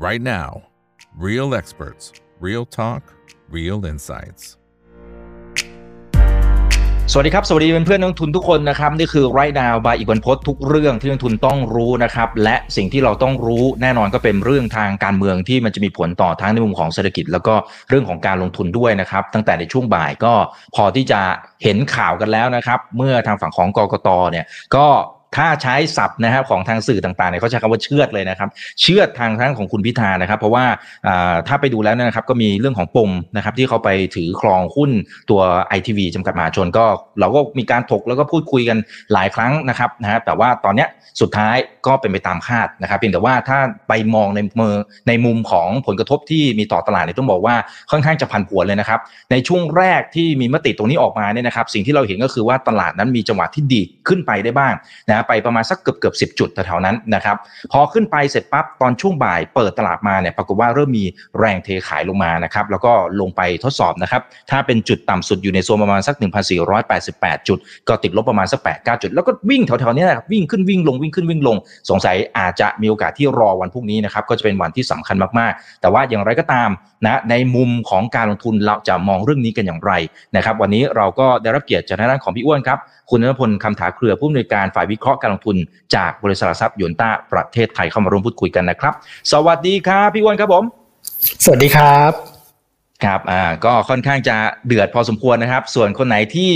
right now. Real experts, real talk, real insights. สวัสดีครับ สวัสดีเพื่อนๆนักลงทุนทุกคนนะครับ นี่คือไรดาวบายอีกวันพศทุกเรื่องที่นักลงทุนต้องรู้นะครับ และสิ่งที่เราต้องรู้แน่นอนก็เป็นเรื่องทางการเมืองที่มันจะมีผลต่อทั้งในมุมของเศรษฐกิจ แล้วก็เรื่องของการลงทุนด้วยนะครับ ตั้งแต่ในช่วงบ่ายก็พอที่จะเห็นข่าวกันแล้วนะครับ เมื่อทางฝั่งของกกตเนี่ยก็ ถ้าใช้ศัพท์นะครับของทางสื่อต่างๆเนี่ยเขาใช้คำว่าเชือดเลยนะครับ เชือดทางทั้งของคุณพิธานะครับ เพราะว่าถ้าไปดูแล้วนะครับก็มีเรื่องของปมนะครับที่เขาไปถือครองหุ้นตัวไอทีวีจำกัดมหาชนก็ เราก็มีการถกแล้วก็พูดคุยกันหลายครั้งนะครับนะฮะแต่ว่าตอนเนี้ยสุดท้ายก็เป็นไปตามคาดนะครับเพียงแต่ว่าถ้าไปมองในมือในมุมของผลกระทบที่มีต่อตลาดเนี่ยต้องบอกว่าค่อนข้างจะพันผวนเลยนะครับในช่วงแรกที่มีมติตรงนี้ออกมาเนี่ยนะครับ สิ่งที่เราเห็นก็คือว่าตลาดนั้นมีจังหวะที่ดีขึ้นไปได้บ้างนะไปประมาณสักเกือบเกือบสิจุดแถวๆนั้นนะครับพอขึ้นไปเสร็จปั๊บตอนช่วงบ่ายเปิดตลาดมาเนี่ยปรากฏว่าเริ่มมีแรงเทขายลงมานะครับแล้วก็ลงไปทดสอบนะครับถ้าเป็นจุดต่ำสุดอยู่ในโซนประมาณสัก 1,488 จุด ก็ติดลบประมาณสัก8 9 จุด แล้วก็วิ่งแถวๆนี้นะครับวิ่งขึ้นวิ่งลงวิ่งขึ้นวิ่งลง สงสัยอาจจะมีโอกาสที่รอวันพรุ่งนี้นะครับก็จะเป็นวันที่สำคัญมากๆ แต่ว่าอย่างไรก็ตามนะในมุมของการลงทุนเราจะมองเรื่องนี้กันอย่างไรนะครับวันนี้เราก็ได้รับเกียรติจากทางด้านของพี่อ้วนครับ คุณนพลคำถาเครือผู้อำนวยการฝ่ายวิเคราะห์การลงทุน จากบริษัททรัพย์ยนต้าประเทศไทยเข้ามาร่วมพูดคุยกันนะครับ สวัสดีครับพี่อ้วนครับผม สวัสดีครับครับอ่าก็ค่อนข้างจะเดือดพอสมควรนะครับ ส่วนคนไหนที่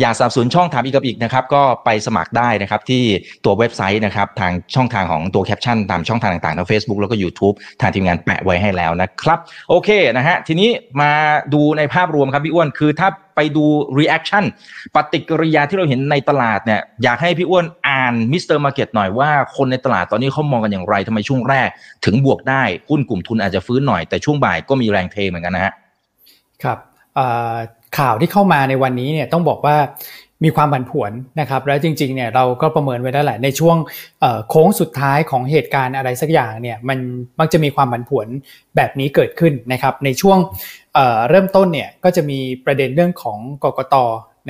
อยากสนับสนุนช่องถามอีกกับอีกนะครับก็ไปสมัครได้นะครับที่ตัวเว็บไซต์นะครับทางช่องทางของตัวแคปชั่นตามช่องทางต่างๆทั้ง Facebook แล้วก็ YouTube ทางทีมงานแปะไว้ให้แล้วนะครับ โอเคนะฮะทีนี้มาดูในภาพรวมครับพี่อ้วนคือถ้าไปดู reaction ปฏิกิริยาที่เราเห็นในตลาดเนี่ยอยากให้พี่อ้วนอ่านมิสเตอร์มาร์เก็ตหน่อยว่าคนในตลาดตอนนี้เขามองกันอย่างไรทำไมช่วงแรก ถึงบวกได้หุ้นกลุ่มทุนอาจจะฟื้นหน่อยแต่ช่วงบ่ายก็มีแรงเทเหมือนกันนะฮะครับ ข่าวที่เข้ามาในวันนี้เนี่ยต้องบอกว่ามีความผันผวนนะครับแล้วจริงๆเนี่ยเราก็ประเมินไว้แล้วแหละในช่วงโค้งสุดท้ายของเหตุการณ์อะไรสักอย่างเนี่ยมันมักจะมีความผันผวนแบบนี้เกิดขึ้นนะครับในช่วงเริ่มต้นเนี่ยก็จะมีประเด็นเรื่องของกกต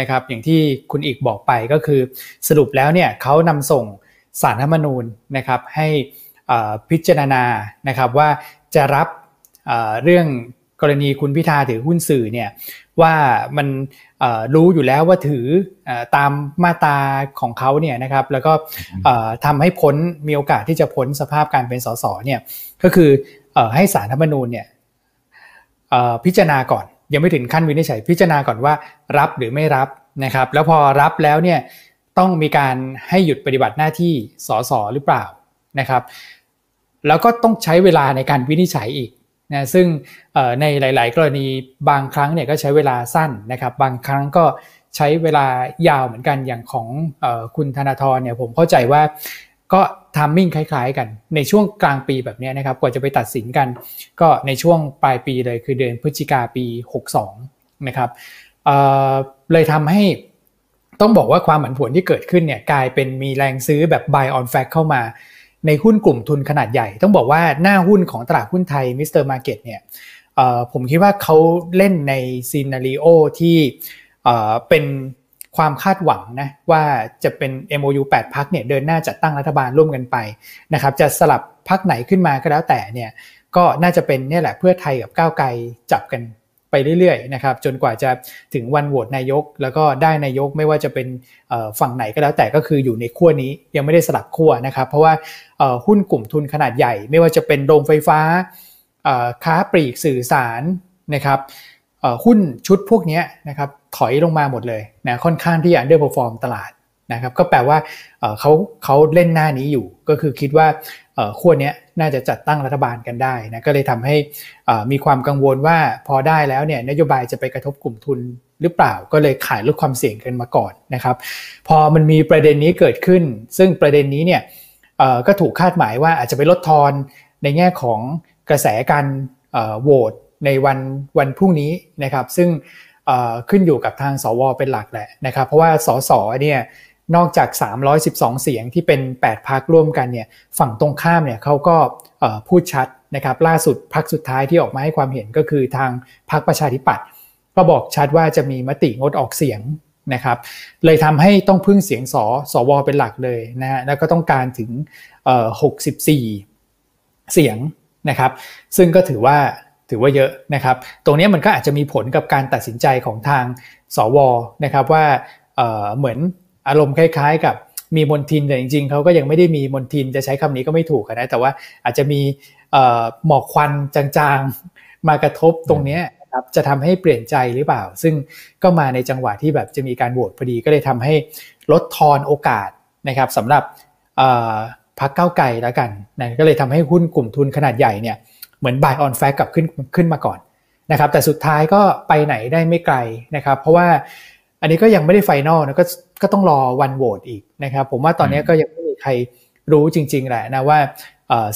นะครับอย่างที่คุณอีกบอกไปก็คือสรุปแล้วเนี่ยเขานำส่งสารธรรมนูญนะครับให้พิจารณานะครับว่าจะรับเรื่อง กรณีคุณพิธาถือหุ้นสื่อเนี่ยว่ามันรู้อยู่แล้วว่าถือตามมาตาของเขาเนี่ยนะครับแล้วก็ทำให้พ้นมีโอกาสที่จะพ้นสภาพการเป็นสสเนี่ยก็คือให้สารธรรมนูญเนี่ยพิจารณาก่อน ยังไม่ถึงขั้นวินิจฉัยพิจารณาก่อนว่ารับหรือไม่รับนะครับ แล้วพอรับแล้วเนี่ยต้องมีการให้หยุดปฏิบัติหน้าที่สสหรือเปล่านะครับ แล้วก็ต้องใช้เวลาในการวินิจฉัยอีก นะซึ่งในหลาย ๆ กรณีบางครั้งเนี่ยก็ใช้เวลาสั้นนะครับบางครั้งก็ใช้เวลายาวเหมือนกันอย่างของเออคุณธนาธรเนี่ยผมเข้าใจว่าก็ timing คล้าย ๆ กันในช่วงกลางปีแบบนี้นะครับกว่าจะไปตัดสินกัน ก็ในช่วงปลายปีเลยคือเดือนพฤศจิกาปี 62 นะครับเลยทำให้ต้องบอกว่าความผันผวนที่เกิดขึ้นเนี่ยกลายเป็นมีแรงซื้อแบบ buy on fact เข้ามา ในหุ้นกลุ่มทุนขนาดใหญ่ ต้องบอกว่าหน้าหุ้นของตลาดหุ้นไทยมิสเตอร์มาร์เก็ตเนี่ยผมคิดว่าเขาเล่นในซีนารีโอที่เป็นความคาดหวังนะว่าจะเป็น MOU 8พักเนี่ยเดินหน้าจัดตั้งรัฐบาลร่วมกันไปนะครับจะสลับพักไหนขึ้นมาก็แล้วแต่เนี่ยก็น่าจะเป็นเนี่ยแหละเพื่อไทยกับก้าวไกลจับกัน ไปเรื่อยๆนะครับจนกว่าจะถึงวันโหวตนายก แล้วก็ได้นายกไม่ว่าจะเป็นฝั่งไหนก็แล้วแต่ก็คืออยู่ในขั้วนี้ยังไม่ได้สลับขั้วนะครับ เพราะว่าหุ้นกลุ่มทุนขนาดใหญ่ ไม่ว่าจะเป็นโรงไฟฟ้าค้าปลีกสื่อสารนะครับหุ้นชุดพวกนี้นะครับถอยลงมาหมดเลยนะค่อนข้างที่จะ underperform ตลาด นะครับก็แปลว่าเขาเขาเล่นหน้านี้อยู่ ก็คือคิดว่าขั้วนี้น่าจะจัดตั้งรัฐบาลกันได้นะก็เลยทำให้มีความกังวลว่าพอได้แล้วเนี่ยนโยบายจะไปกระทบกลุ่มทุนหรือเปล่าก็เลยขายลดความเสี่ยงกันมาก่อนนะครับ พอมันมีประเด็นนี้เกิดขึ้น ซึ่งประเด็นนี้เนี่ยก็ถูกคาดหมายว่าอาจจะไปลดทอนในแง่ของกระแสการโหวตในวันวันพรุ่งนี้นะครับ ซึ่งขึ้นอยู่กับทางสวเป็นหลักแหละนะครับ เพราะว่าสสเนี่ย นอกจาก 312 เสียงที่เป็น 8พักร่วมกันเนี่ยฝั่งตรงข้ามเนี่ยเขาก็พูดชัดนะครับล่าสุดพักสุดท้ายที่ออกมาให้ความเห็นก็คือทางพักประชาธิปัตย์ก็บอกชัดว่าจะมีมติงดออกเสียงนะครับเลยทำให้ต้องพึ่งเสียงสสวเป็นหลักเลยนะฮะแล้วก็ต้องการถึง 64 เสียงนะครับซึ่งก็ถือว่าถือว่าเยอะนะครับ ตรงนี้มันก็อาจจะมีผลกับการตัดสินใจของทางสวนะครับว่าเหมือน อารมณ์คล้าย ๆ กับมีมนทินแต่จริงๆเขาก็ยังไม่ได้มีมนทินจะใช้คำนี้ก็ไม่ถูกนะแต่ว่าอาจจะมีหมอกควันจางๆมากระทบตรงนี้ครับจะทำให้เปลี่ยนใจหรือเปล่า ซึ่งก็มาในจังหวะที่แบบจะมีการโหวตพอดีก็เลยทำให้ลดทอนโอกาสนะครับสำหรับพรรคก้าวไกลแล้วกันนะก็เลยทำให้หุ้นกลุ่มทุนขนาดใหญ่เนี่ยเหมือน buy on fact กลับขึ้นขึ้นมาก่อนนะครับแต่สุดท้ายก็ไปไหนได้ไม่ไกลนะครับเพราะว่า อันนี้ก็ยังไม่ได้ final นะก็ก็ต้องรอวันโหวตอีกนะครับ ผมว่าตอนนี้ก็ยังไม่มีใครรู้จริง ๆ แหละนะว่า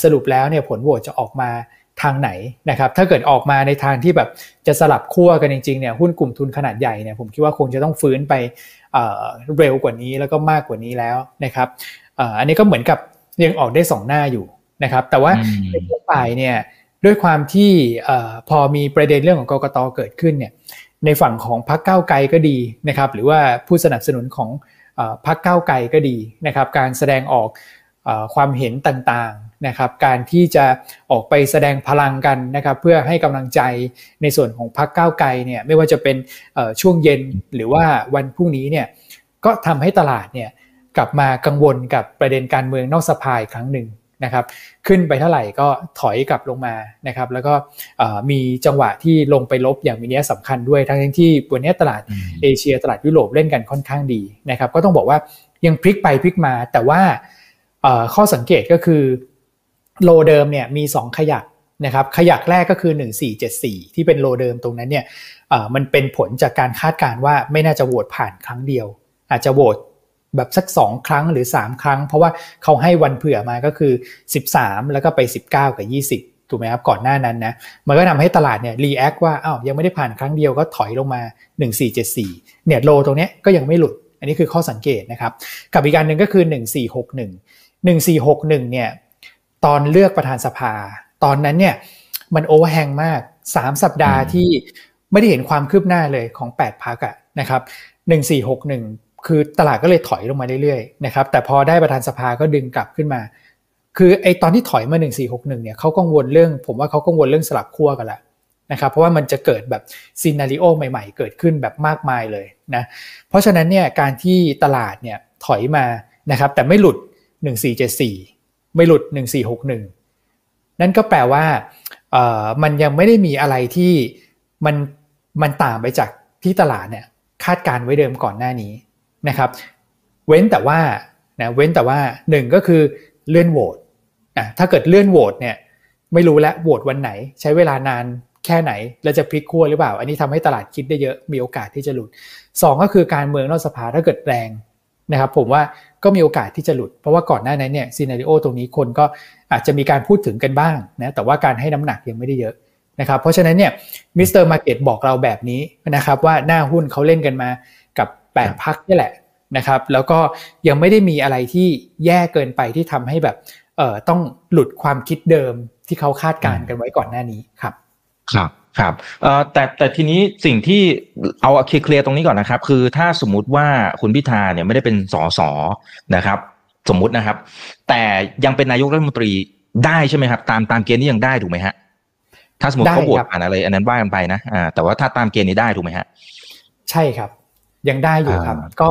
สรุปแล้วเนี่ยผลโหวตจะออกมาทางไหนนะครับ ถ้าเกิดออกมาในทางที่แบบจะสลับขั้วกันจริงๆเนี่ยหุ้นกลุ่มทุนขนาดใหญ่เนี่ยผมคิดว่าคงจะต้องฟื้นไปเร็วกว่านี้แล้วก็มากกว่านี้แล้วนะครับอันนี้ก็เหมือนกับยังออกได้ 2 หน้าอยู่นะครับ แต่ว่าในทั่วไปเนี่ยด้วยความที่พอมีประเด็นเรื่องของกกตเกิดขึ้นเนี่ย ในฝั่งของพรรคก้าวไกลก็ดีนะครับ หรือว่าผู้สนับสนุนของพรรคก้าวไกลก็ดีนะครับ การแสดงออกความเห็นต่างๆนะครับ การที่จะออกไปแสดงพลังกันนะครับ เพื่อให้กำลังใจในส่วนของพรรคก้าวไกลเนี่ยไม่ว่าจะเป็นช่วงเย็นหรือว่าวันพรุ่งนี้เนี่ยก็ทำให้ตลาดเนี่ยกลับมากังวลกับประเด็นการเมืองนอกสภาอีกครั้งหนึ่ง นะครับขึ้นไปเท่าไหร่ก็ถอยกลับลงมานะครับแล้วก็มีจังหวะที่ลงไปลบอย่างมีนัยสำคัญด้วยทั้งที่วันนี้ตลาดเอเชียตลาดยุโรปเล่นกันค่อนข้างดีนะครับก็ต้องบอกว่ายังพลิกไปพลิกมา แต่ว่าข้อสังเกตก็คือโลเดิมเนี่ยมี 2 ขยักนะครับขยักแรกก็คือ 1474 ที่เป็นโลเดิมตรงนั้นเนี่ยมันเป็นผลจากการคาดการณ์ว่าไม่น่าจะโหวตผ่านครั้งเดียว อาจจะโหวต แบบสัก 2 ครั้งหรือ 3 ครั้ง เพราะว่าเขาให้วันเผื่อมาก็คือ 13 แล้วก็ไป 19 กับ 20 ถูกไหมครับก่อนหน้านั้นนะมันก็ทำให้ตลาดเนี่ย react ว่าอ้าวยังไม่ได้ผ่านครั้งเดียวก็ถอยลงมา 1474 เนี่ย low ตรงนี้ก็ยังไม่หลุด อันนี้คือข้อสังเกตนะครับ กับอีกการหนึ่งก็คือ 1461 1461 เนี่ยตอนเลือกประธานสภา ตอนนั้นเนี่ยมัน overhang มาก 3 สัปดาห์ที่ไม่ได้เห็นความคืบหน้าเลยของ 8พรรคอะนะครับ 1461 คือตลาดก็เลยถอยลงมาเรื่อยๆนะครับแต่พอได้ประธานสภาก็ดึงกลับขึ้นมา คือไอตอนที่ถอยมา 1461เนี่ยเขากังวลเรื่อง ผมว่าเขากังวลเรื่องสลับขั้วกันละนะครับเพราะว่ามันจะเกิดแบบซีนารีโอใหม่ๆ เกิดขึ้นแบบมากมายเลยนะเพราะฉะนั้นเนี่ยการที่ตลาดเนี่ยถอยมานะครับแต่ไม่หลุด 1474 ไม่หลุด 1461 นั่นก็แปลว่ามันยังไม่ได้มีอะไรที่มันมันต่างไปจากที่ตลาดเนี่ยคาดการไว้เดิมก่อนหน้านี้ นะครับ เว้นแต่ว่านะเว้นแต่ว่าหนึ่งก็คือเลื่อนโหวตนะถ้าเกิดเลื่อนโหวตเนี่ยไม่รู้แล้วโหวตวันไหน ใช้เวลานานแค่ไหนแล้วจะพลิกขั้วหรือเปล่า อันนี้ทำให้ตลาดคิดได้เยอะมีโอกาสที่จะหลุด 2 ก็คือการเมืองนอกสภาถ้าเกิดแรงนะครับผมว่าก็มีโอกาสที่จะหลุด เพราะว่าก่อนหน้านั้นเนี่ย scenario ตรงนี้คนก็อาจจะมีการพูดถึงกันบ้างนะแต่ว่าการให้น้ำหนักยังไม่ได้เยอะนะครับเพราะฉะนั้นเนี่ยมิสเตอร์มาร์เก็ตบอกเราแบบนี้นะครับว่าหน้าหุ้นเขาเล่นกันมา 8พักนี่แหละนะครับ แล้วก็ยังไม่ได้มีอะไรที่แย่เกินไปที่ทำให้แบบเอ่อต้องหลุดความคิดเดิมที่เขาคาดการณ์กันไว้ก่อนหน้านี้ครับ ครับครับเอ่อแต่แต่ทีนี้สิ่งที่เอาเคลียร์ตรงนี้ก่อนนะครับ คือถ้าสมมุติว่าคุณพิธาเนี่ยไม่ได้เป็นสสนะครับ สมมุตินะครับ แต่ยังเป็นนายกรัฐมนตรีได้ใช่ไหมครับ ตามตามเกณฑ์นี้ยังได้ถูกไหมฮะถ้าสมมติเขาบวชผ่านอะไร อันนั้นว่ากันไปนะอ่าแต่ว่าถ้าตามเกณฑ์นี้ได้ถูกไหมฮะ ใช่ครับ ยังได้อยู่ครับ ก็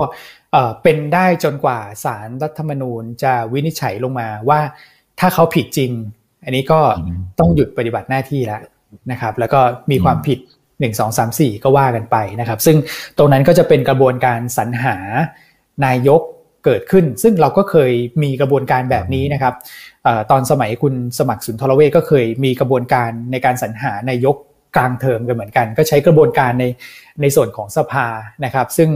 เป็นได้จนกว่าสารรัฐธรรมนูญจะวินิจฉัยลงมาว่าถ้าเขาผิดจริง อันนี้ก็ต้องหยุดปฏิบัติหน้าที่แล้วนะครับ แล้วก็มีความผิด1 2 3 4 ก็ว่ากันไปนะครับ ซึ่งตรงนั้นก็จะเป็นกระบวนการสรรหานายกเกิดขึ้น ซึ่งเราก็เคยมีกระบวนการแบบนี้นะครับตอนสมัยคุณสมัครสุนทรเวชก็เคยมีกระบวนการในการสรรหานายก กลางเทอมกันเหมือนกัน ก็ใช้กระบวนการในในส่วนของสภานะครับ ซึ่ง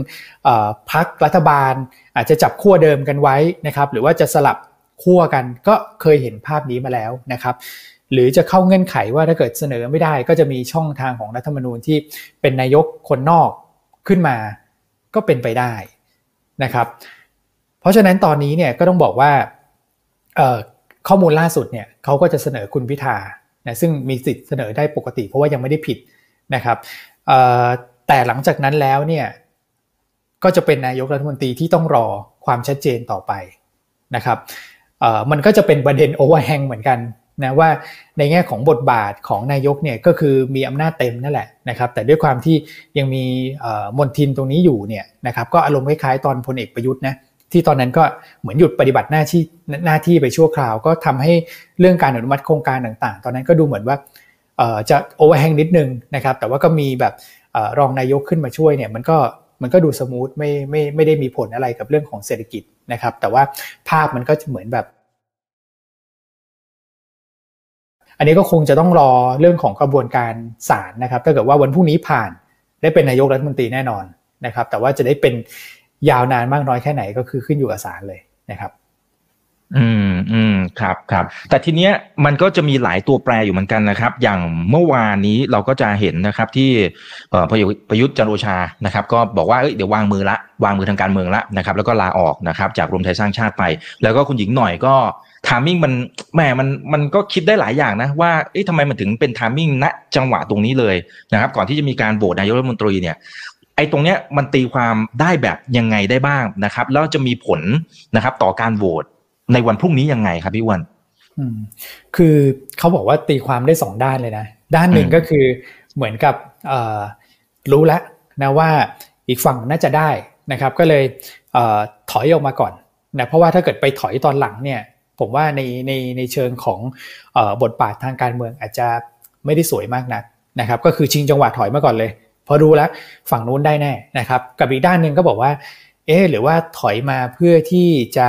พักรัฐบาลอาจจะจับขั้วเดิมกันไว้นะครับ หรือว่าจะสลับขั้วกันก็เคยเห็นภาพนี้มาแล้วนะครับ หรือจะเข้าเงื่อนไขว่าถ้าเกิดเสนอไม่ได้ ก็จะมีช่องทางของรัฐธรรมนูญที่เป็นนายกคนนอกขึ้นมาก็เป็นไปได้นะครับ เพราะฉะนั้นตอนนี้เนี่ยก็ต้องบอกว่าข้อมูลล่าสุดเนี่ยเขาก็จะเสนอคุณพิธา นะซึ่งมีสิทธิ์เสนอได้ปกติ เพราะว่ายังไม่ได้ผิดนะครับแต่หลังจากนั้นแล้วเนี่ยก็จะเป็นนายกรัฐมนตรีที่ต้องรอความชัดเจนต่อไปนะครับมันก็จะเป็นประเด็นโอเวอร์แฮงเหมือนกันนะว่าในแง่ของบทบาทของนายกเนี่ยก็คือมีอำนาจเต็มนั่นแหละนะครับแต่ด้วยความที่ยังมีมนทินตรงนี้อยู่เนี่ยนะครับก็อารมณ์คล้ายๆตอนพลเอกประยุทธ์นะ ที่ตอนนั้นก็เหมือนหยุดปฏิบัติหน้าที่หน้าที่ไปชั่วคราว ก็ทำให้เรื่องการอนุมัติโครงการต่างๆ ตอนนั้นก็ดูเหมือนว่าจะ overhang นิดนึงนะครับ แต่ว่าก็มีแบบรองนายกขึ้นมาช่วยเนี่ยมันก็มันก็ดู smooth ไม่ไม่ไม่ได้มีผลอะไรกับเรื่องของเศรษฐกิจนะครับ แต่ว่าภาพมันก็จะเหมือนแบบ อันนี้ก็คงจะต้องรอเรื่องของกระบวนการศาลนะครับ ถ้าเกิดว่าวันพรุ่งนี้ผ่านได้เป็นนายกรัฐมนตรีแน่นอนนะครับ แต่ว่าจะได้เป็น ยาวนานมากน้อยแค่ไหนก็คือขึ้นอยู่กับศาลเลยนะครับ อืมอืมครับครับ แต่ทีเนี้ยมันก็จะมีหลายตัวแปรอยู่เหมือนกันนะครับ อย่างเมื่อวานนี้เราก็จะเห็นนะครับที่เอ่อประยุทธ์จันโอชานะครับ ก็บอกว่าเอ้ยเดี๋ยววางมือละวางมือทางการเมืองละนะครับ แล้วก็ลาออกนะครับจากรวมไทยสร้างชาติไป แล้วก็คุณหญิงหน่อยก็ timing มันแหมมันมันก็คิดได้หลายอย่างนะว่าเอ๊ะทำไมมันถึงเป็น timing ณจังหวะตรงนี้เลยนะครับ ก่อนที่จะมีการโหวตนายกรัฐมนตรีเนี่ย ไอ้ตรงเนี้ยมันตีความได้แบบยังไงได้บ้างนะครับ แล้วจะมีผลนะครับ ต่อการโหวตในวันพรุ่งนี้ยังไงครับพี่วันคือเขาบอกว่าตีความได้สองด้านเลยนะ ด้านหนึ่งก็คือเหมือนกับรู้แล้วนะว่าอีกฝั่งน่าจะได้นะครับ ก็เลยถอยออกมาก่อนนะเพราะว่าถ้าเกิดไปถอยตอนหลังเนี่ย ผมว่าในในในเชิงของบทบาททางการเมืองอาจจะไม่ได้สวยมากนักนะครับ ก็คือชิงจังหวะถอยมาก่อนเลย พอรู้แล้วฝั่งนู้นได้แน่นะครับกับอีกด้านหนึ่งก็บอกว่าเอ๊หรือว่าถอยมาเพื่อที่จะ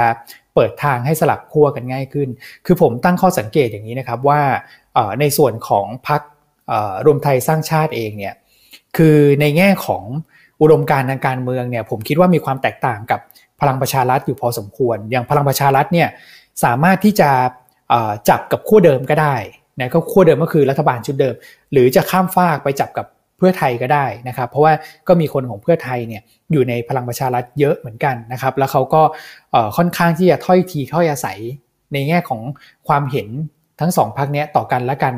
เปิดทางให้สลับขั้วกันง่ายขึ้น คือผมตั้งข้อสังเกตอย่างนี้นะครับว่าในส่วนของพรรครวมไทยสร้างชาติเองเนี่ยคือในแง่ของอุดมการทางการเมืองเนี่ยผมคิดว่ามีความแตกต่างกับพลังประชารัฐอยู่พอสมควร อย่างพลังประชารัฐเนี่ยสามารถที่จะจับกับขั้วเดิมก็ได้นะก็ขั้วเดิมก็คือรัฐบาลชุดเดิม หรือจะข้ามฟากไปจับกับ เพื่อไทยก็ได้นะครับ เพราะว่าก็มีคนของเพื่อไทยเนี่ยอยู่ในพลังประชารัฐเยอะเหมือนกันนะครับ แล้วเขาก็ค่อนข้างที่จะถ้อยทีถ้อยอาศัยในแง่ของความเห็นทั้งสองพักนี้ต่อกันและกัน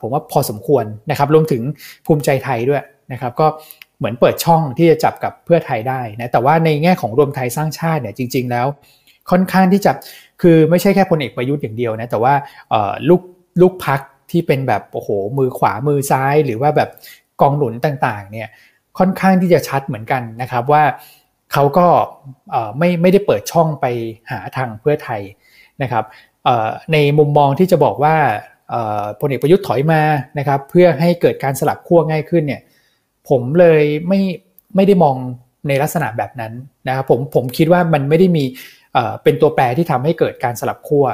ผมว่าพอสมควรนะครับรวมถึงภูมิใจไทยด้วยนะครับ ก็เหมือนเปิดช่องที่จะจับกับเพื่อไทยได้นะแต่ว่าในแง่ของรวมไทยสร้างชาติเนี่ยจริง ๆ แล้ว ค่อนข้างที่จะคือไม่ใช่แค่พลเอกประยุทธ์อย่างเดียวนะแต่ว่าลูกลูกพักที่เป็นแบบโอ้โหมือขวามือซ้าย หรือว่าแบบ กองหนุนต่างๆเนี่ยค่อนข้างที่จะชัดเหมือนกันนะครับว่าเขาก็ไม่ไม่ได้เปิดช่องไปหาทางเพื่อไทยนะครับในมุมมองที่จะบอกว่าพลเอกประยุทธ์ถอยมานะครับเพื่อให้เกิดการสลับขั้วง่ายขึ้นเนี่ยผมเลยไม่ไม่ได้มองในลักษณะแบบนั้นนะครับผมผมคิดว่ามันไม่ได้มีเป็นตัวแปรที่ทำให้เกิดการสลับขั้ว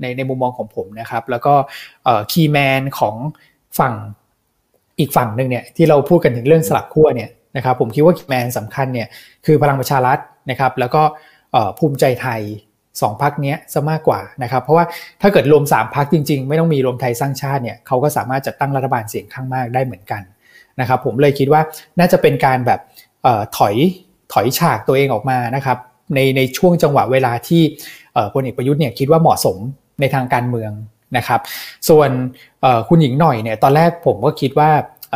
ในในมุมมองของผมนะครับ แล้วก็คีย์แมนของฝั่ง อีกฝั่งหนึ่งเนี่ยที่เราพูดกันถึงเรื่องสลับขั้วเนี่ยนะครับผมคิดว่าแมนสำคัญเนี่ยคือพลังประชารัฐนะครับแล้วก็ภูมิใจไทยสองพักนี้ซะมากกว่านะครับเพราะว่าถ้าเกิดรวม3พักจริง ๆ ไม่ต้องมีรวมไทยสร้างชาติเนี่ยเขาก็สามารถจัดตั้งรัฐบาลเสียงข้างมากได้เหมือนกันนะครับผมเลยคิดว่าน่าจะเป็นการแบบถอยถอยฉากตัวเองออกมานะครับในในช่วงจังหวะเวลาที่พลเอกประยุทธ์เนี่ยคิดว่าเหมาะสมในทางการเมือง นะครับ ส่วนคุณหญิงหน่อยเนี่ยตอนแรกผมก็คิดว่า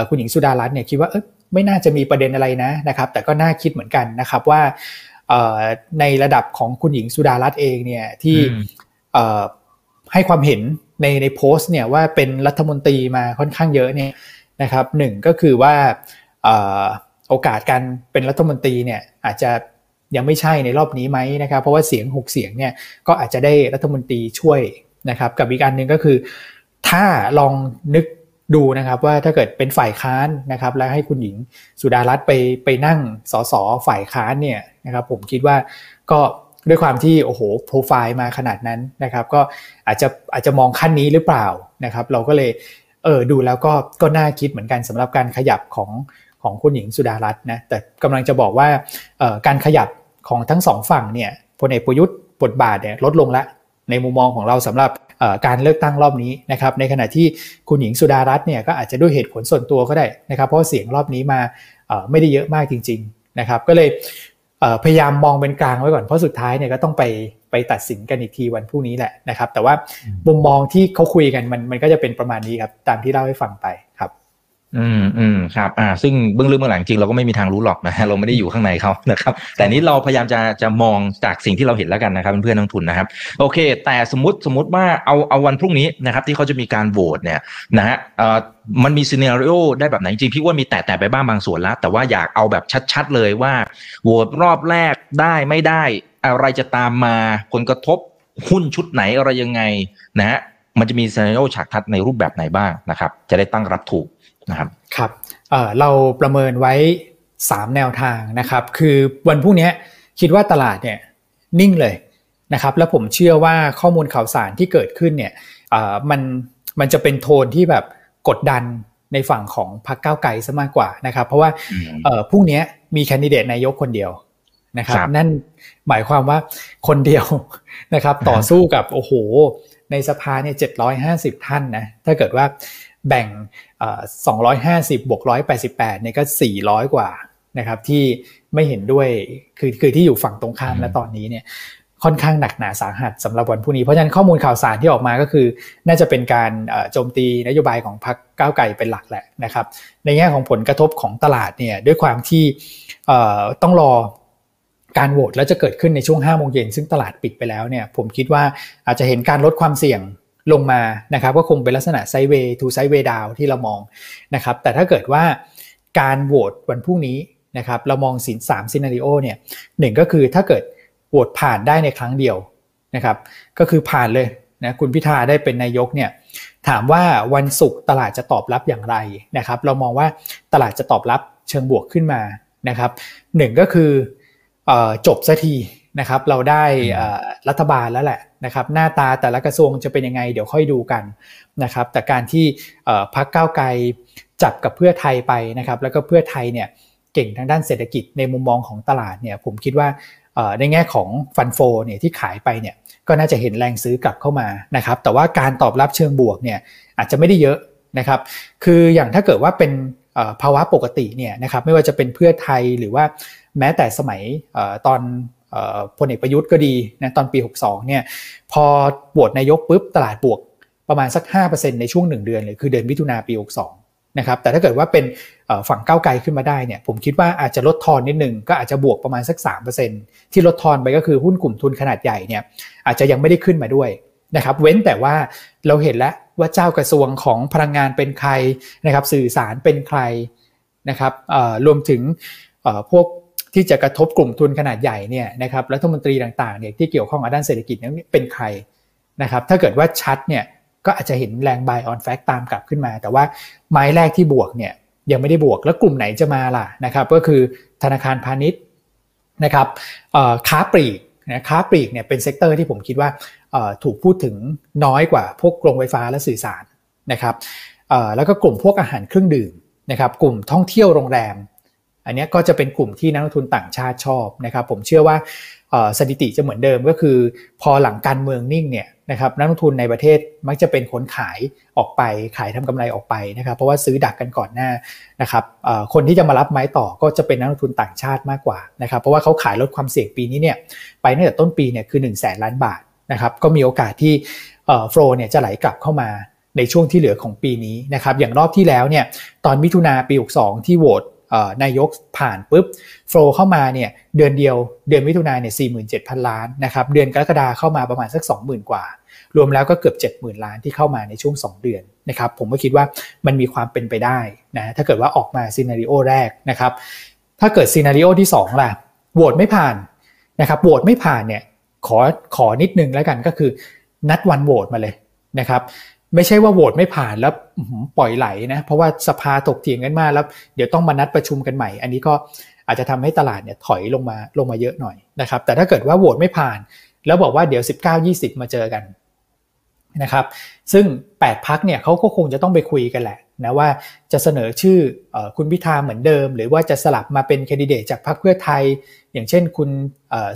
คุณหญิงสุดารัตน์เนี่ยคิดว่าไม่น่าจะมีประเด็นอะไรนะนะครับ แต่ก็น่าคิดเหมือนกันนะครับว่าในระดับของคุณหญิงสุดารัตน์เองเนี่ยที่ให้ความเห็นในในโพสต์เนี่ยว่าเป็นรัฐมนตรีมาค่อนข้างเยอะเนี่ยนะครับหนึ่งก็คือว่าโอกาสการเป็นรัฐมนตรีเนี่ยอาจจะยังไม่ใช่ในรอบนี้ไหมนะครับ เพราะว่าเสียงหกเสียงเนี่ยก็อาจจะได้รัฐมนตรีช่วย นะครับกับอีกอันหนึ่งก็คือ ถ้าลองนึกดูนะครับว่าถ้าเกิดเป็นฝ่ายค้านนะครับ แล้วให้คุณหญิงสุดารัตน์ไปไปนั่งสสฝ่ายค้านเนี่ยนะครับ ผมคิดว่าก็ด้วยความที่โอ้โหโปรไฟล์มาขนาดนั้นนะครับ ก็อาจจะอาจจะมองขั้นนี้หรือเปล่านะครับ เราก็เลยเออดูแล้วก็ก็น่าคิดเหมือนกันสำหรับการขยับของของคุณหญิงสุดารัตน์นะแต่กำลังจะบอกว่าการขยับของทั้งสองฝั่งเนี่ยพลเอกประยุทธ์บทบาทเนี่ยลดลงและ ในมุมมองของเราสำหรับการเลือกตั้งรอบนี้นะครับในขณะที่คุณหญิงสุดารัตน์เนี่ยก็อาจจะด้วยเหตุผลส่วนตัวก็ได้นะครับเพราะเสียงรอบนี้มาไม่ได้เยอะมากจริงๆนะครับก็เลยพยายามมองเป็นกลางไว้ก่อนเพราะสุดท้ายเนี่ยก็ต้องไปไปตัดสินกันอีกทีวันพรุ่งนี้แหละนะครับแต่ว่ามุมมองที่เขาคุยกันมันมันก็จะเป็นประมาณนี้ครับตามที่เล่าให้ฟังไปครับ อืมอืมครับอ่าซึ่งเบื้องลึกเบื้องหลังจริงเราก็ไม่มีทางรู้หรอกนะฮะเราไม่ได้อยู่ข้างในเขานะครับ แต่นี้เราพยายามจะจะมองจากสิ่งที่เราเห็นแล้วกันนะครับเพื่อนนักทุนนะครับ โอเค แต่สมมติสมมติว่าเอาเอาวันพรุ่งนี้นะครับ ที่เขาจะมีการโหวตเนี่ยนะฮะเอ่อมันมีซีเนอริโอได้แบบไหนจริงพี่ว่ามีแตะแต่ไปบ้างบางส่วนแล้ว แต่ว่าอยากเอาแบบชัดๆเลยว่าโหวตรอบแรกได้ไม่ได้ อะไรจะตามมาผลกระทบหุ้นชุดไหนอะไรยังไงนะฮะมันจะมีซีเนอริโอฉากทัดในรูปแบบไหนบ้างนะครับ จะได้ตั้งรับถูก นะครับครับเเราประเมินไว้ 3 แนวทางนะครับ คือวันพรุ่งนี้คิดว่าตลาดเนี่ยนิ่งเลยนะครับ แล้วผมเชื่อว่าข้อมูลข่าวสารที่เกิดขึ้นเนี่ยมันมันจะเป็นโทนที่แบบกดดันในฝั่งของพรรคก้าวไกลซะมากกว่านะครับ เพราะว่าพรุ่งนี้มีแคนดิเดตนายกคนเดียวนะครับนั่นหมายความว่าคนเดียวนะครับ ต่อสู้กับโอ้โห ในสภาเนี่ยเจ็ดร้อยห้าสิบท่านนะถ้าเกิดว่า แบ่ง 250 บวก 188เนี่ยก็ 400 กว่านะครับที่ไม่เห็นด้วยคือคือที่อยู่ฝั่งตรงข้ามและตอนนี้เนี่ยค่อนข้างหนักหนาสาหัสสำหรับวันพรุ่งนี้เพราะฉะนั้นข้อมูลข่าวสารที่ออกมาก็คือ น่าจะเป็นการโจมตีนโยบายของพรรคก้าวไกลเป็นหลักแหละนะครับ ในแง่ของผลกระทบของตลาดเนี่ยด้วยความที่ต้องรอการโหวตแล้วจะเกิดขึ้นในช่วง5โมงเย็นซึ่งตลาดปิดไปแล้วเนี่ยผมคิดว่าอาจจะเห็นการลดความเสี่ยง ลงมานะครับก็คงเป็นลักษณะไซเวย์ทูไซเวย์ดาวที่เรามองนะครับแต่ถ้าเกิดว่าการโหวตวันพรุ่งนี้นะครับเรามองสินสามซีนารีโอเนี่ยหนึ่งก็คือถ้าเกิดโหวตผ่านได้ในครั้งเดียวนะครับก็คือผ่านเลยนะคุณพิธาได้เป็นนายกเนี่ยถามว่าวันศุกร์ตลาดจะตอบรับอย่างไรนะครับเรามองว่าตลาดจะตอบรับเชิงบวกขึ้นมานะครับหนึ่งก็คือจบสักที นะครับเราได้รัฐบาลแล้วแหละนะครับหน้าตาแต่ละกระทรวงจะเป็นยังไงเดี๋ยวค่อยดูกันนะครับแต่การที่พักก้าวไกลจับกับเพื่อไทยไปนะครับแล้วก็เพื่อไทยเนี่ยเก่งทางด้านเศรษฐกิจในมุมมองของตลาดเนี่ยผมคิดว่าในแง่ของฟันโฟเนี่ยที่ขายไปเนี่ยก็น่าจะเห็นแรงซื้อกลับเข้ามานะครับแต่ว่าการตอบรับเชิงบวกเนี่ยอาจจะไม่ได้เยอะนะครับคืออย่างถ้าเกิดว่าเป็นภาวะปกติเนี่ยนะครับไม่ว่าจะเป็นเพื่อไทยหรือว่าแม้แต่สมัยตอน พลเอกประยุทธ์ก็ดีนะตอนปี 62เนี่ยพอโหวตนายกปุ๊บตลาดบวกประมาณสัก 5%ในช่วง 1 เดือนเลยคือเดือนมิถุนาปี 62นะครับแต่ถ้าเกิดว่าเป็นฝั่งก้าวไกลขึ้นมาได้เนี่ยผมคิดว่าอาจจะลดทอนนิดนึงก็อาจจะบวกประมาณสัก 3%ที่ลดทอนไปก็คือหุ้นกลุ่มทุนขนาดใหญ่เนี่ยอาจจะยังไม่ได้ขึ้นมาด้วยนะครับเว้นแต่ว่าเราเห็นแล้วว่าเจ้ากระทรวงของพลังงานเป็นใครนะครับสื่อสารเป็นใครนะครับรวมถึงพวก ที่จะกระทบกลุ่มทุนขนาดใหญ่เนี่ยนะครับรัฐมนตรีต่างๆเนี่ยที่เกี่ยวข้องกับด้านเศรษฐกิจนั้นเป็นใครนะครับถ้าเกิดว่าชัดเนี่ยก็อาจจะเห็นแรง buy on fact ตามกลับขึ้นมา แต่ว่าไม้แรกที่บวกเนี่ยยังไม่ได้บวกแล้วกลุ่มไหนจะมาล่ะนะครับก็คือธนาคารพาณิชย์นะครับค้าปลีกนะค้าปลีกเนี่ยเป็น sector ที่ผมคิดว่าถูกพูดถึงน้อยกว่าพวกโรงไฟฟ้าและสื่อสารนะครับแล้วก็กลุ่มพวกอาหารเครื่องดื่มนะครับกลุ่มท่องเที่ยวโรงแรม อันนี้ก็จะเป็นกลุ่มที่นักลงทุนต่างชาติชอบนะครับ ผมเชื่อว่าสถิติจะเหมือนเดิมก็คือ พอหลังการเมืองนิ่งเนี่ยนะครับนักลงทุนในประเทศมักจะเป็นคนขายออกไปขายทำกำไรออกไปนะครับ เพราะว่าซื้อดักกันก่อนหน้านะครับคนที่จะมารับไม้ต่อก็จะเป็นนักลงทุนต่างชาติมากกว่านะครับ เพราะว่าเขาขายลดความเสี่ยงปีนี้เนี่ยไปตั้งแต่ต้นปีเนี่ยคือ1นึ่งแสนล้านบาทนะครับก็มีโอกาสที่โฟลเนี่ยจะไหลกลับเข้ามาในช่วงที่เหลือของปีนี้นะครับอย่างรอบที่แล้วเนี่ยตอนมิถุนาปี 62 ที่โหวต นายกผ่านปุ๊บโฟลเข้ามาเนี่ยเดือนเดียวเดือนมิถุนายนเนี่ยสี่หมื่นเจ็ดพันล้านนะครับเดือนกรกฎาเข้ามาประมาณสักสองหมื่นกว่า รวมแล้วก็เกือบเจ็ดหมื่นล้านที่เข้ามาในช่วง2เดือนนะครับผมก็คิดว่ามันมีความเป็นไปได้นะถ้าเกิดว่าออกมาซีนารีโอแรกนะครับถ้าเกิดซีนารีโอที่2ล่ะโหวตไม่ผ่านนะครับโหวตไม่ผ่านเนี่ยขอขอนิดนึงแล้วกันก็คือนัดวันโหวตมาเลยนะครับ ไม่ใช่ว่าโหวตไม่ผ่านแล้วปล่อยไหลนะ เพราะว่าสภาตกเถียงกันมากแล้ว เดี๋ยวต้องมานัดประชุมกันใหม่ อันนี้ก็อาจจะทำให้ตลาดเนี่ยถอยลงมาลงมาเยอะหน่อยนะครับ แต่ถ้าเกิดว่าโหวตไม่ผ่าน แล้วบอกว่าเดี๋ยว 19-20 มาเจอกันนะครับ ซึ่ง 8 พักเนี่ยเขาก็คงจะต้องไปคุยกันแหละนะว่าจะเสนอชื่ออคุณพิธาเหมือนเดิม หรือว่าจะสลับมาเป็นแคนดิเดตจากพรรคเพื่อไทย อย่างเช่นคุณ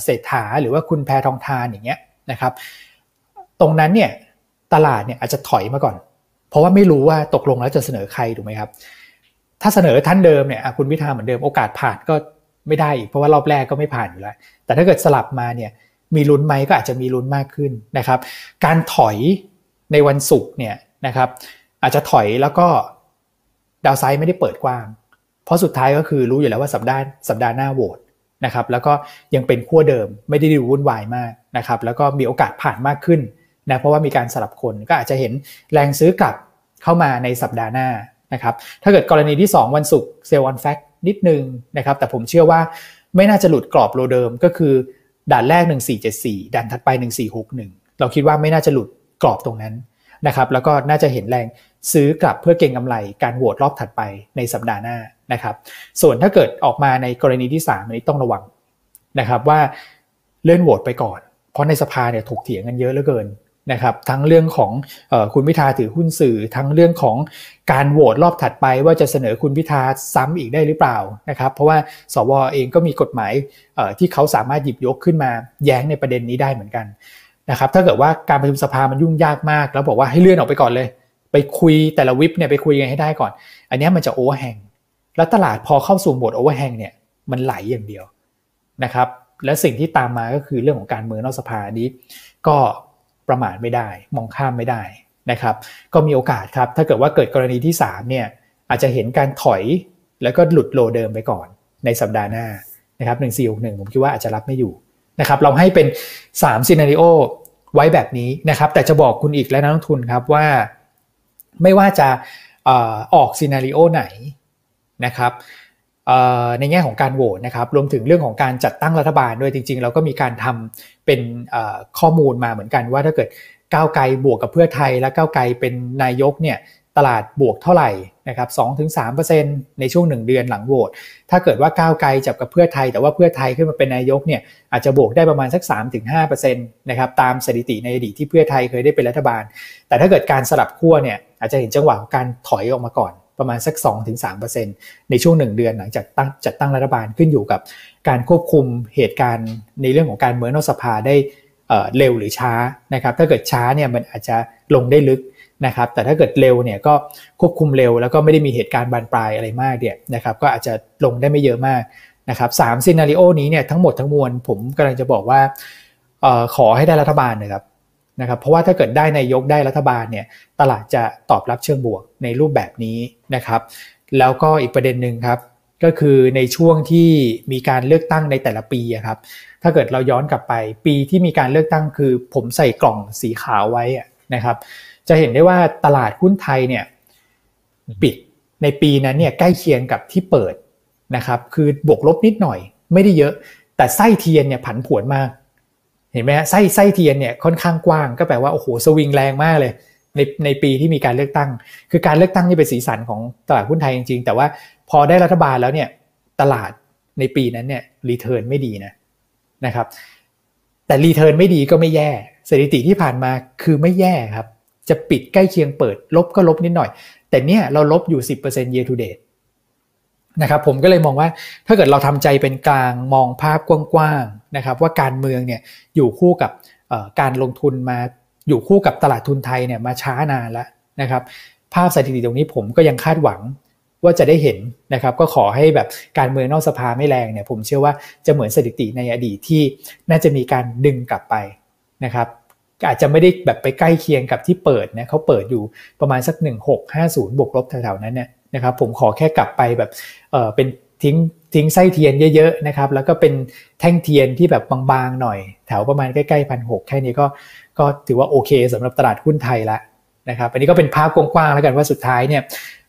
เศรษฐาหรือว่าคุณแพทองทานอย่างเงี้ยนะครับ ตรงนั้นเนี่ย ตลาดเนี่ยอาจจะถอยมาก่อน เพราะว่าไม่รู้ว่าตกลงแล้วจะเสนอใครถูกไหมครับ ถ้าเสนอท่านเดิมเนี่ยคุณพิธาเหมือนเดิมโอกาสผ่านก็ไม่ได้อีกเพราะว่ารอบแรกก็ไม่ผ่านอยู่แล้ว แต่ถ้าเกิดสลับมาเนี่ยมีลุ้นไหมก็อาจจะมีลุ้นมากขึ้นนะครับ การถอยในวันศุกร์เนี่ยนะครับ อาจจะถอยแล้วก็ดาวไซด์ไม่ได้เปิดกว้าง เพราะสุดท้ายก็คือรู้อยู่แล้วว่าสัปดาห์สัปดาห์หน้าโหวตนะครับ แล้วก็ยังเป็นขั้วเดิมไม่ได้ดูวุ่นวายมากนะครับ แล้วก็มีโอกาสผ่านมากขึ้น นะเพราะว่ามีการสลับคนก็อาจจะเห็นแรงซื้อกลับเข้ามาในสัปดาห์หน้านะครับถ้าเกิดกรณีที่ 2 วันศุกร์เซลล์วันแฟกนิดนึงนะครับแต่ผมเชื่อว่าไม่น่าจะหลุดกรอบโลเดิมก็คือด่านแรก 1474ด่านถัดไป 1461 เราคิดว่าไม่น่าจะหลุดกรอบตรงนั้นนะครับแล้วก็น่าจะเห็นแรงซื้อกลับเพื่อเก็งกำไรการโหวตรอบถัดไปในสัปดาห์หน้านะครับส่วนถ้าเกิดออกมาในกรณีที่ 3 อันนี้ต้องระวังนะครับว่าเลื่อนโหวตไปก่อน เพราะในสภาเนี่ยถกเถียงกันเยอะเหลือเกิน นะครับทั้งเรื่องของเออคุณพิธาถือหุ้นสื่อ ทั้งเรื่องของการโหวตรอบถัดไปว่าจะเสนอคุณพิธาซ้ำอีกได้หรือเปล่านะครับเพราะว่าสว.เองก็มีกฎหมายที่เขาสามารถหยิบยกขึ้นมาแย้งในประเด็นนี้ได้เหมือนกันนะครับถ้าเกิดว่าการประชุมสภามันยุ่งยากมาก แล้วบอกว่าให้เลื่อนออกไปก่อนเลย ไปคุยแต่ละวิปเนี่ยไปคุยกันให้ได้ก่อน อันนี้มันจะ overhang แล้วตลาดพอเข้าสู่ mode overhang เนี่ยมันไหลอย่างเดียวนะครับและสิ่งที่ตามมาก็คือเรื่องของการเมืองนอกสภานี้ ก็ ประมาทไม่ได้ มองข้ามไม่ได้นะครับ ก็มีโอกาสครับ ถ้าเกิดว่าเกิดกรณีที่3เนี่ยอาจจะเห็นการถอยแล้วก็หลุด low เดิมไปก่อนในสัปดาห์หน้านะครับหนึ่งสี่หกหนึ่งผมคิดว่าอาจจะรับไม่อยู่นะครับ เราให้เป็น3 scenario ไว้แบบนี้นะครับ แต่จะบอกคุณอิกและนักลงทุนครับว่า ไม่ว่าจะออก scenario ไหนนะครับ ในแง่ของการโหวตนะครับรวมถึงเรื่องของการจัดตั้งรัฐบาลด้วยจริง ๆ เราก็มีการทำเป็นข้อมูลมาเหมือนกันว่าถ้าเกิดก้าวไกลบวกกับเพื่อไทยและก้าวไกลเป็นนายกเนี่ยตลาดบวกเท่าไหร่นะครับ2-3%ในช่วง1เดือนหลังโหวตถ้าเกิดว่าก้าวไกลจับกับเพื่อไทย แต่ว่าเพื่อไทยขึ้นมาเป็นนายกเนี่ยอาจจะบวกได้ประมาณสัก3-5%นะครับตามสถิติในอดีตที่เพื่อไทยเคยได้เป็นรัฐบาล แต่ถ้าเกิดการสลับขั้วเนี่ยอาจจะเห็นจังหวะการถอยออกมาก่อน ประมาณสัก 2-3%ในช่วง 1 เดือนหลังจากตั้งจัดตั้งรัฐบาลขึ้นอยู่กับการควบคุมเหตุการณ์ในเรื่องของการเมืองนอกสภาได้เร็วหรือช้านะครับถ้าเกิดช้าเนี่ยมันอาจจะลงได้ลึกนะครับแต่ถ้าเกิดเร็วเนี่ยก็ควบคุมเร็วแล้วก็ไม่ได้มีเหตุการณ์บานปลายอะไรมากเนี่ยนะครับก็อาจจะลงได้ไม่เยอะมากนะครับสามซีนารีโอนี้เนี่ยทั้งหมดทั้งมวลผมกำลังจะบอกว่าออขอให้ได้รัฐบาลนะครับนะครับเพราะว่าถ้าเกิดได้นายกได้รัฐบาลเนี่ยตลาดจะตอบรับเชิงบวก ในรูปแบบนี้นะครับ แล้วก็อีกประเด็นหนึ่งครับ ก็คือในช่วงที่มีการเลือกตั้งในแต่ละปีครับ ถ้าเกิดเราย้อนกลับไป ปีที่มีการเลือกตั้งคือ ผมใส่กล่องสีขาวไว้นะครับ จะเห็นได้ว่าตลาดหุ้นไทยเนี่ยปิดในปีนั้นเนี่ยใกล้เคียงกับที่เปิดนะครับ คือบวกลบนิดหน่อย ไม่ได้เยอะแต่ไส้เทียนเนี่ยผันผวนมาก เห็นไหมฮะไส้ไส้เทียนเนี่ยค่อนข้างกว้างก็แปลว่าโอ้โหสวิงแรงมากเลย ในในปีที่มีการเลือกตั้ง คือการเลือกตั้งนี่เป็นสีสันของตลาดหุ้นไทยจริงๆ แต่ว่าพอได้รัฐบาลแล้วเนี่ยตลาดในปีนั้นเนี่ยรีเทิร์นไม่ดีนะนะครับ แต่รีเทิร์นไม่ดีก็ไม่แย่สถิติที่ผ่านมาคือไม่แย่ครับ จะปิดใกล้เคียงเปิด ลบก็ลบนิดหน่อย แต่เนี่ยเราลบอยู่ 10% year to date นะครับผมก็เลยมองว่าถ้าเกิดเราทำใจเป็นกลางมองภาพกว้างๆนะครับว่าการเมืองเนี่ยอยู่คู่กับการลงทุนมา อยู่คู่กับตลาดทุนไทยเนี่ยมาช้านานแล้วนะครับภาพสถิติตรงนี้ผมก็ยังคาดหวังว่าจะได้เห็นนะครับก็ขอให้แบบการเมืองนอกสภาไม่แรงเนี่ยผมเชื่อว่าจะเหมือนสถิติในอดีตที่น่าจะมีการดึงกลับไปนะครับอาจจะไม่ได้แบบไปใกล้เคียงกับที่เปิดนะเขาเปิดอยู่ประมาณสัก 1650 บวกลบแถวๆนั้นเนี่ยนะครับผมขอแค่กลับไปแบบเออเป็น ทิ้งทิ้งไส้เทียนเยอะๆนะครับ แล้วก็เป็นแท่งเทียนที่แบบบางๆหน่อย แถวประมาณใกล้ๆพันหกแค่นี้ก็ก็ถือว่าโอเคสำหรับตลาดหุ้นไทยละนะครับอันนี้ก็เป็นภาพกว้างๆแล้วกันว่าสุดท้ายเนี่ย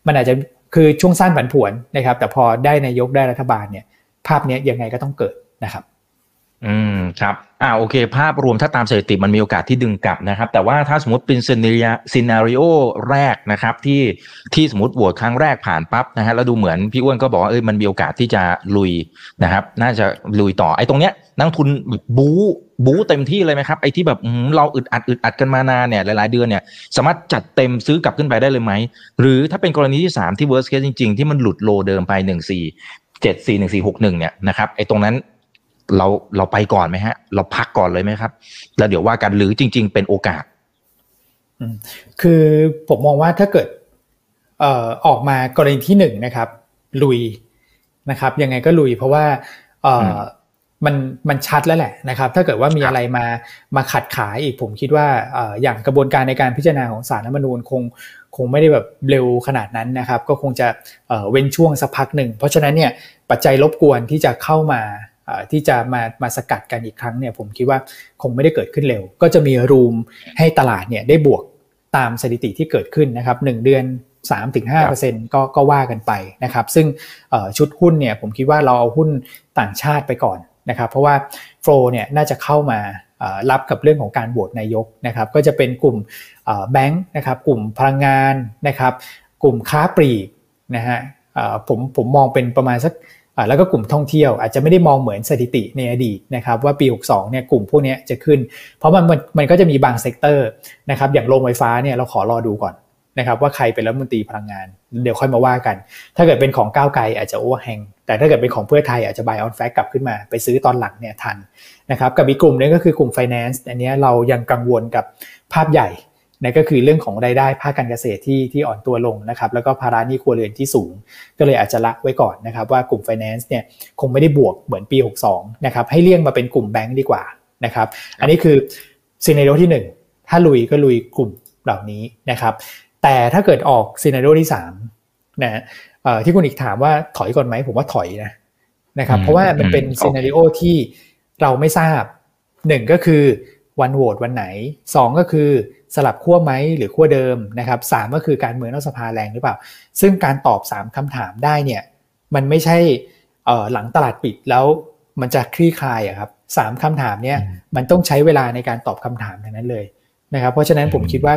มันอาจจะคือช่วงสั้นผันผวนนะครับ แต่พอได้นายกได้รัฐบาลเนี่ยภาพนี้ยังไงก็ต้องเกิดนะครับ อืมครับอ่าโอเค ภาพรวมถ้าตามสถิติมันมีโอกาสที่ดึงกลับนะครับ แต่ว่าถ้าสมมติเป็นซีนารีซีนารีโอแรกนะครับที่ที่สมมติโหวตครั้งแรกผ่านปั๊บนะฮะแล้วดูเหมือนพี่อ้วนก็บอกว่าเอ้ยมันมีโอกาสที่จะลุยนะครับ น่าจะลุยต่อไอ้ตรงเนี้ยนักทุนบู๊บู๊เต็มที่เลยไหมครับไอ้ที่แบบเราอึดอัดอึดอัดกันมานานเนี่ยหลาย ๆ เดือนเนี่ยสามารถจัดเต็มซื้อกลับขึ้นไปได้เลยไหมหรือถ้าเป็นกรณีที่ 3 ที่ worst case จริง ๆ ที่มันหลุดโลเดิมไป1 4 7 4 1 4 6 1เนี่ยนะครับไอ้ตรงนั้น เราเราไปก่อนไหมฮะ เราพักก่อนเลยไหมครับ แล้วเดี๋ยวว่ากันหรือจริง ๆ เป็นโอกาสคือผมมองว่าถ้าเกิดเอ่อออกมากรณีที่หนึ่งนะครับ ลุยนะครับ ยังไงก็ลุย เพราะว่าเอ่อมันมันชัดแล้วแหละนะครับ ถ้าเกิดว่ามีอะไรมามาขัดขายอีกผมคิดว่าอย่างกระบวนการในการพิจารณาของสารรัฐมนูญคงคงไม่ได้แบบเร็วขนาดนั้นนะครับ ก็คงจะเว้นช่วงสักพักหนึ่ง เพราะฉะนั้นเนี่ยปัจจัยรบกวนที่จะเข้ามา ที่จะมามาสกัดกันอีกครั้งเนี่ยผมคิดว่าคงไม่ได้เกิดขึ้นเร็ว ก็จะมีรูมให้ตลาดเนี่ยได้บวกตามสถิติที่เกิดขึ้นนะครับหเดือน3-5%ก็ก็ว่ากันไปนะครับ ซึ่งชุดหุ้นเนี่ยผมคิดว่าเราเอาหุ้นต่างชาติไปก่อนนะครับ เพราะว่าโฟลเนี่ยน่าจะเข้ามารับกับเรื่องของการโหวตนายกนะครับ ก็จะเป็นกลุ่มแบงค์นะครับ กลุ่มพลังงานนะครับ กลุ่มค้าปลีกนะฮะผมผมมองเป็นประมาณสัก แล้วก็กลุ่มท่องเที่ยวอาจจะไม่ได้มองเหมือนสถิติในอดีตนะครับว่าปี 62 เนี่ยกลุ่มพวกนี้จะขึ้น เพราะมันมันก็จะมีบาง sector นะครับอย่างโรงไฟฟ้าเนี่ยเราขอรอดูก่อนนะครับว่าใครเป็นรัฐมนตรีพลังงาน เดี๋ยวค่อยมาว่ากัน ถ้าเกิดเป็นของก้าวไกลอาจจะ overhang แต่ถ้าเกิดเป็นของเพื่อไทยอาจจะ buy on fact กลับขึ้นมาไปซื้อตอนหลังเนี่ยทันนะครับกับอีกกลุ่มนึงก็คือกลุ่ม Finance อันนี้เรายังกังวลกับภาพใหญ่ นะก็คือเรื่องของรายได้ภาคการเกษตรที่ที่อ่อนตัวลงนะครับแล้วก็ภาระหนี้ครัวเรือนที่สูง ก็เลยอาจจะละไว้ก่อนนะครับว่ากลุ่ม Finance เนี่ยคงไม่ได้บวกเหมือนปี 62นะครับให้เลี่ยงมาเป็นกลุ่มแบงก์ดีกว่านะครับอันนี้คือ scenario ที่ 1 ถ้าลุยก็ลุยกลุ่มเหล่านี้นะครับแต่ถ้าเกิดออก scenario ที่สามนะที่คุณอิกถามว่าถอยก่อนไหมผมว่าถอยนะนะครับเพราะว่ามันเป็น scenario ที่เราไม่ทราบหนึ่งก็คือ วันโหวตวันไหนสองก็คือสลับขั้วไหมหรือขั้วเดิมนะครับสามก็คือการเมืองนอกสภาแรงหรือเปล่า ซึ่งการตอบสามคำถามได้เนี่ยมันไม่ใช่หลังตลาดปิดแล้วมันจะคลี่คลายอะครับสามคำถามเนี่ยมันต้องใช้เวลาในการตอบคำถามทั้งนั้นเลยนะครับเพราะฉะนั้นผมคิดว่า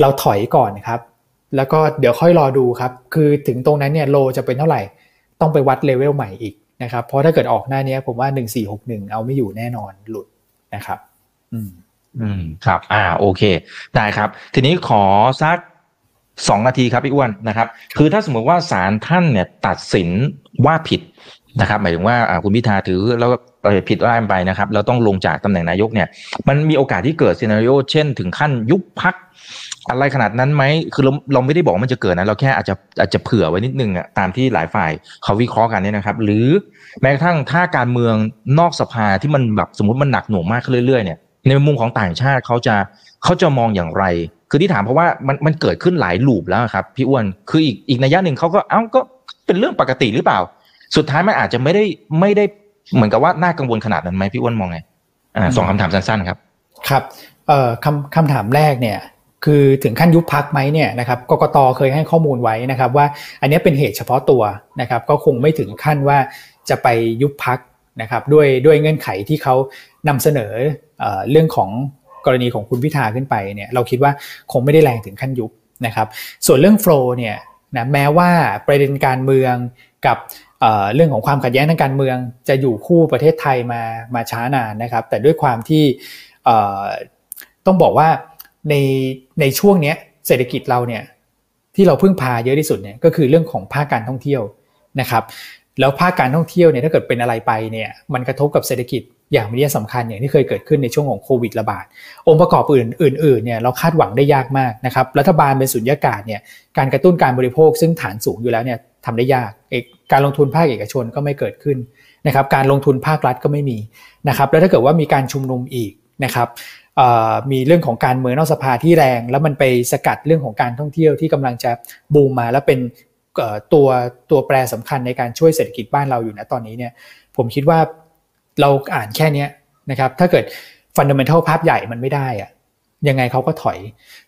เราถอยก่อนครับ แล้วก็เดี๋ยวค่อยรอดูครับ คือถึงตรงนั้นเนี่ยโลจะเป็นเท่าไหร่ ต้องไปวัดเลเวลใหม่อีกนะครับเพราะถ้าเกิดออกหน้านี้ผมว่า 1461 เอาไม่อยู่แน่นอนหลุดนะครับ อืมอืมครับ อ่า โอเค ได้ครับ ทีนี้ขอสักสองนาทีครับพี่อ้วนนะครับ คือถ้าสมมติว่าศาลท่านเนี่ยตัดสินว่าผิดนะครับ หมายถึงว่าคุณพิธาถือแล้วก็ผิดร่างไปนะครับ แล้วต้องลงจากตำแหน่งนายกเนี่ย มันมีโอกาสที่เกิดซีนารีโอเช่นถึงขั้นยุบพักอะไรขนาดนั้นไหม คือเราเราไม่ได้บอกมันจะเกิดนะ เราแค่อาจจะอาจจะเผื่อไว้นิดนึงอะตามที่หลายฝ่ายเขาวิเคราะห์กันเนี่ยนะครับ หรือแม้กระทั่งถ้าการเมืองนอกสภาที่มันแบบสมมติมันหนักหน่วงมากขึ้นเรื่อยๆเนี่ย ในมุมของต่างชาติเขาจะเขาจะมองอย่างไร คือที่ถามเพราะว่ามันมันเกิดขึ้นหลายลูปแล้วครับพี่อ้วนคืออีกอีกนัยยะหนึ่งเขาก็เอ้าก็เป็นเรื่องปกติหรือเปล่า สุดท้ายมันอาจจะไม่ได้ไม่ได้เหมือนกับว่าน่ากังวลขนาดนั้นไหมพี่อ้วนมองไงอ่าสองคำถามสั้นๆครับ ครับเอ่อคำคำถามแรกเนี่ยคือถึงขั้นยุบพักไหมเนี่ยนะครับกกตเคยให้ข้อมูลไว้นะครับว่าอันนี้เป็นเหตุเฉพาะตัวนะครับก็คงไม่ถึงขั้นว่าจะไปยุบพัก นะครับด้วยด้วยเงื่อนไขที่เขานำเสนอเอเรื่องของกรณีของคุณพิธาขึ้นไปเนี่ยเราคิดว่าคงไม่ได้แรงถึงขั้นยุบนะครับส่วนเรื่องโฟล์เนี่ยนะแม้ว่าประเด็นการเมืองกับเรื่องของความขัดแย้งทางการเมืองจะอยู่คู่ประเทศไทยมามาช้านานนะครับ แต่ด้วยความที่ต้องบอกว่าในในช่วงนี้เศรษฐกิจเราเนี่ยที่เราพึ่งพาเยอะที่สุดเนี่ยก็คือเรื่องของภาคการท่องเที่ยวนะครับ แล้วภาคการท่องเที่ยวเนี่ยถ้าเกิดเป็นอะไรไปเนี่ยมันกระทบกับเศรษฐกิจอย่างมีนัยสำคัญอย่างที่เคยเกิดขึ้นในช่วงของโควิดระบาดองค์ประกอบอื่นอื่นๆเนี่ยเราคาดหวังได้ยากมากนะครับรัฐบาลเป็นสุญญากาศเนี่ยการกระตุ้นการบริโภค ซึ่งฐานสูงอยู่แล้วเนี่ยทำได้ยากการลงทุนภาคเอกชนก็ไม่เกิดขึ้นนะครับการลงทุนภาครัฐก็ไม่มีนะครับแล้วถ้าเกิดว่ามีการชุมนุมอีกนะครับมีเรื่องของการเมืองนอกสภาที่แรง แล้วมันไปสกัดเรื่องของการท่องเที่ยวที่กำลังจะบูมมา แล้วเป็น ตัวตัวแปรสำคัญในการช่วยเศรษฐกิจบ้านเราอยู่นะตอนนี้เนี่ยผมคิดว่าเราอ่านแค่นี้นะครับถ้าเกิด fundamental ภาพใหญ่มันไม่ได้อะยังไงเขาก็ถอย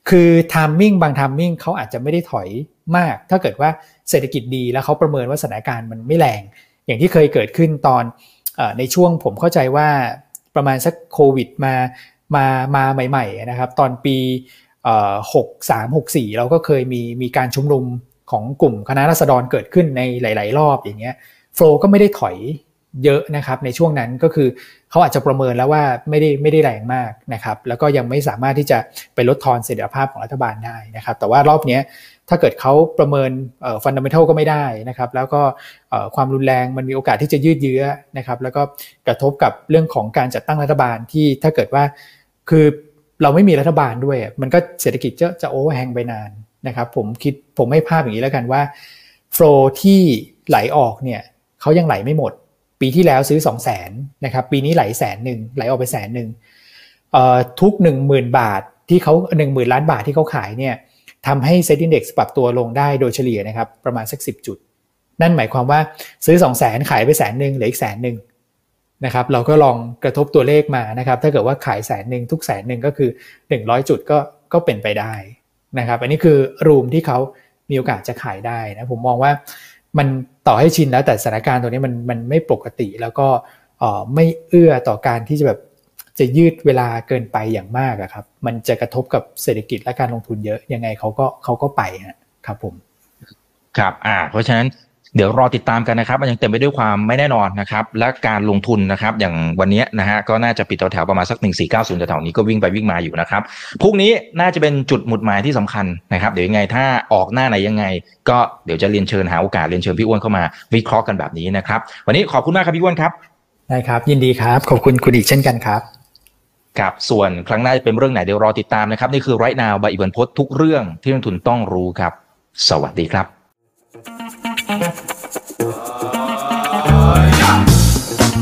คือ timing บาง timing เขาอาจจะไม่ได้ถอยมาก ถ้าเกิดว่าเศรษฐกิจดีแล้วเขาประเมินว่าสถานการณ์มันไม่แรง อย่างที่เคยเกิดขึ้นตอนอในช่วงผมเข้าใจว่าประมาณสักโควิดมามามาใหม่ๆนะครับ ตอนปีหกสามหกสี่เราก็เคยมีมีการชุมนุม ของกลุ่มคณะรัษฎรเกิดขึ้นในหลาย ๆ รอบอย่างเงี้ยโฟล์ก็ไม่ได้ถอยเยอะนะครับในช่วงนั้นก็คือเขาอาจจะประเมินแล้วว่าไม่ได้ไม่ได้แรงมากนะครับแล้วก็ยังไม่สามารถที่จะไปลดทอนเสถียรภาพของรัฐบาลได้นะครับแต่ว่ารอบนี้ถ้าเกิดเขาประเมิน fundamental ก็ไม่ได้นะครับแล้วก็ความรุนแรงมันมีโอกาสที่จะยืดเยื้อนะครับแล้วก็กระทบกับเรื่องของการจัดตั้งรัฐบาลที่ถ้าเกิดว่าคือเราไม่มีรัฐบาลด้วยมันก็เศรษฐกิจจะจะ overhang ไปนาน นะครับผมคิดผมให้ภาพอย่างนี้แล้วกันว่า flow ที่ไหลออกเนี่ยเขายังไหลไม่หมด ปีที่แล้วซื้อ 2 0 0แสนนะครับปีนี้ไหลแสนหนึ่งไหลออกไปแสนหนึ่งทุก 1 0,000 บาทที่เขา1 0,000 ล้านบาทที่เขาขายเนี่ยทำให้เซ็นดิ้เด็กปรับตัวลงได้โดยเฉลี่ยนะครับประมาณสัก 10 จุด นั่นหมายความว่าซื้อ 2 0 0แสนขายไปแสนหนึ่งเหลืออีกแสนหนึ่งนะครับเราก็ลองกระทบตัวเลขมานะครับถ้าเกิดว่าขายแสนหนึ่งทุกแสนหนึ่งก็คือ 100 จุดก็ก็เป็นไปได้ นะครับ อันนี้คือรูมที่เขามีโอกาสจะขายได้นะผมมองว่ามันต่อให้ชินแล้วแต่สถานการณ์ตัวนี้มันมันไม่ปกติแล้วก็ไม่เอื้อต่อการที่จะแบบจะยืดเวลาเกินไปอย่างมากครับ มันจะกระทบกับเศรษฐกิจและการลงทุนเยอะยังไงเขาก็เขาก็ไปครับผม ครับอ่าเพราะฉะนั้น เดี๋ยวรอติดตามกันนะครับ มันยังเต็มไปด้วยความไม่แน่นอนนะครับ และการลงทุนนะครับ อย่างวันนี้นะฮะก็น่าจะปิดแถวๆประมาณสัก 1490แถวๆนี้ก็วิ่งไปวิ่งมาอยู่นะครับพรุ่งนี้น่าจะเป็นจุดหมุดหมายที่สำคัญนะครับ เดี๋ยวยังไงถ้าออกหน้าไหนยังไง ก็เดี๋ยวจะเรียนเชิญหาโอกาสเรียนเชิญพี่อ้วนเข้ามาวิเคราะห์กันแบบนี้นะครับ วันนี้ขอบคุณมากครับพี่อ้วนครับได้ครับ ยินดีครับ ขอบคุณคุณอีกเช่นกันครับครับส่วนครั้งหน้าจะเป็นเรื่องไหนเดี๋ยวรอติดตามนะครับ นี่คือไรนาวบายอิบันพศทุกเรื่องที่นักทุนต้องรู้ครับ สวัสดีครับ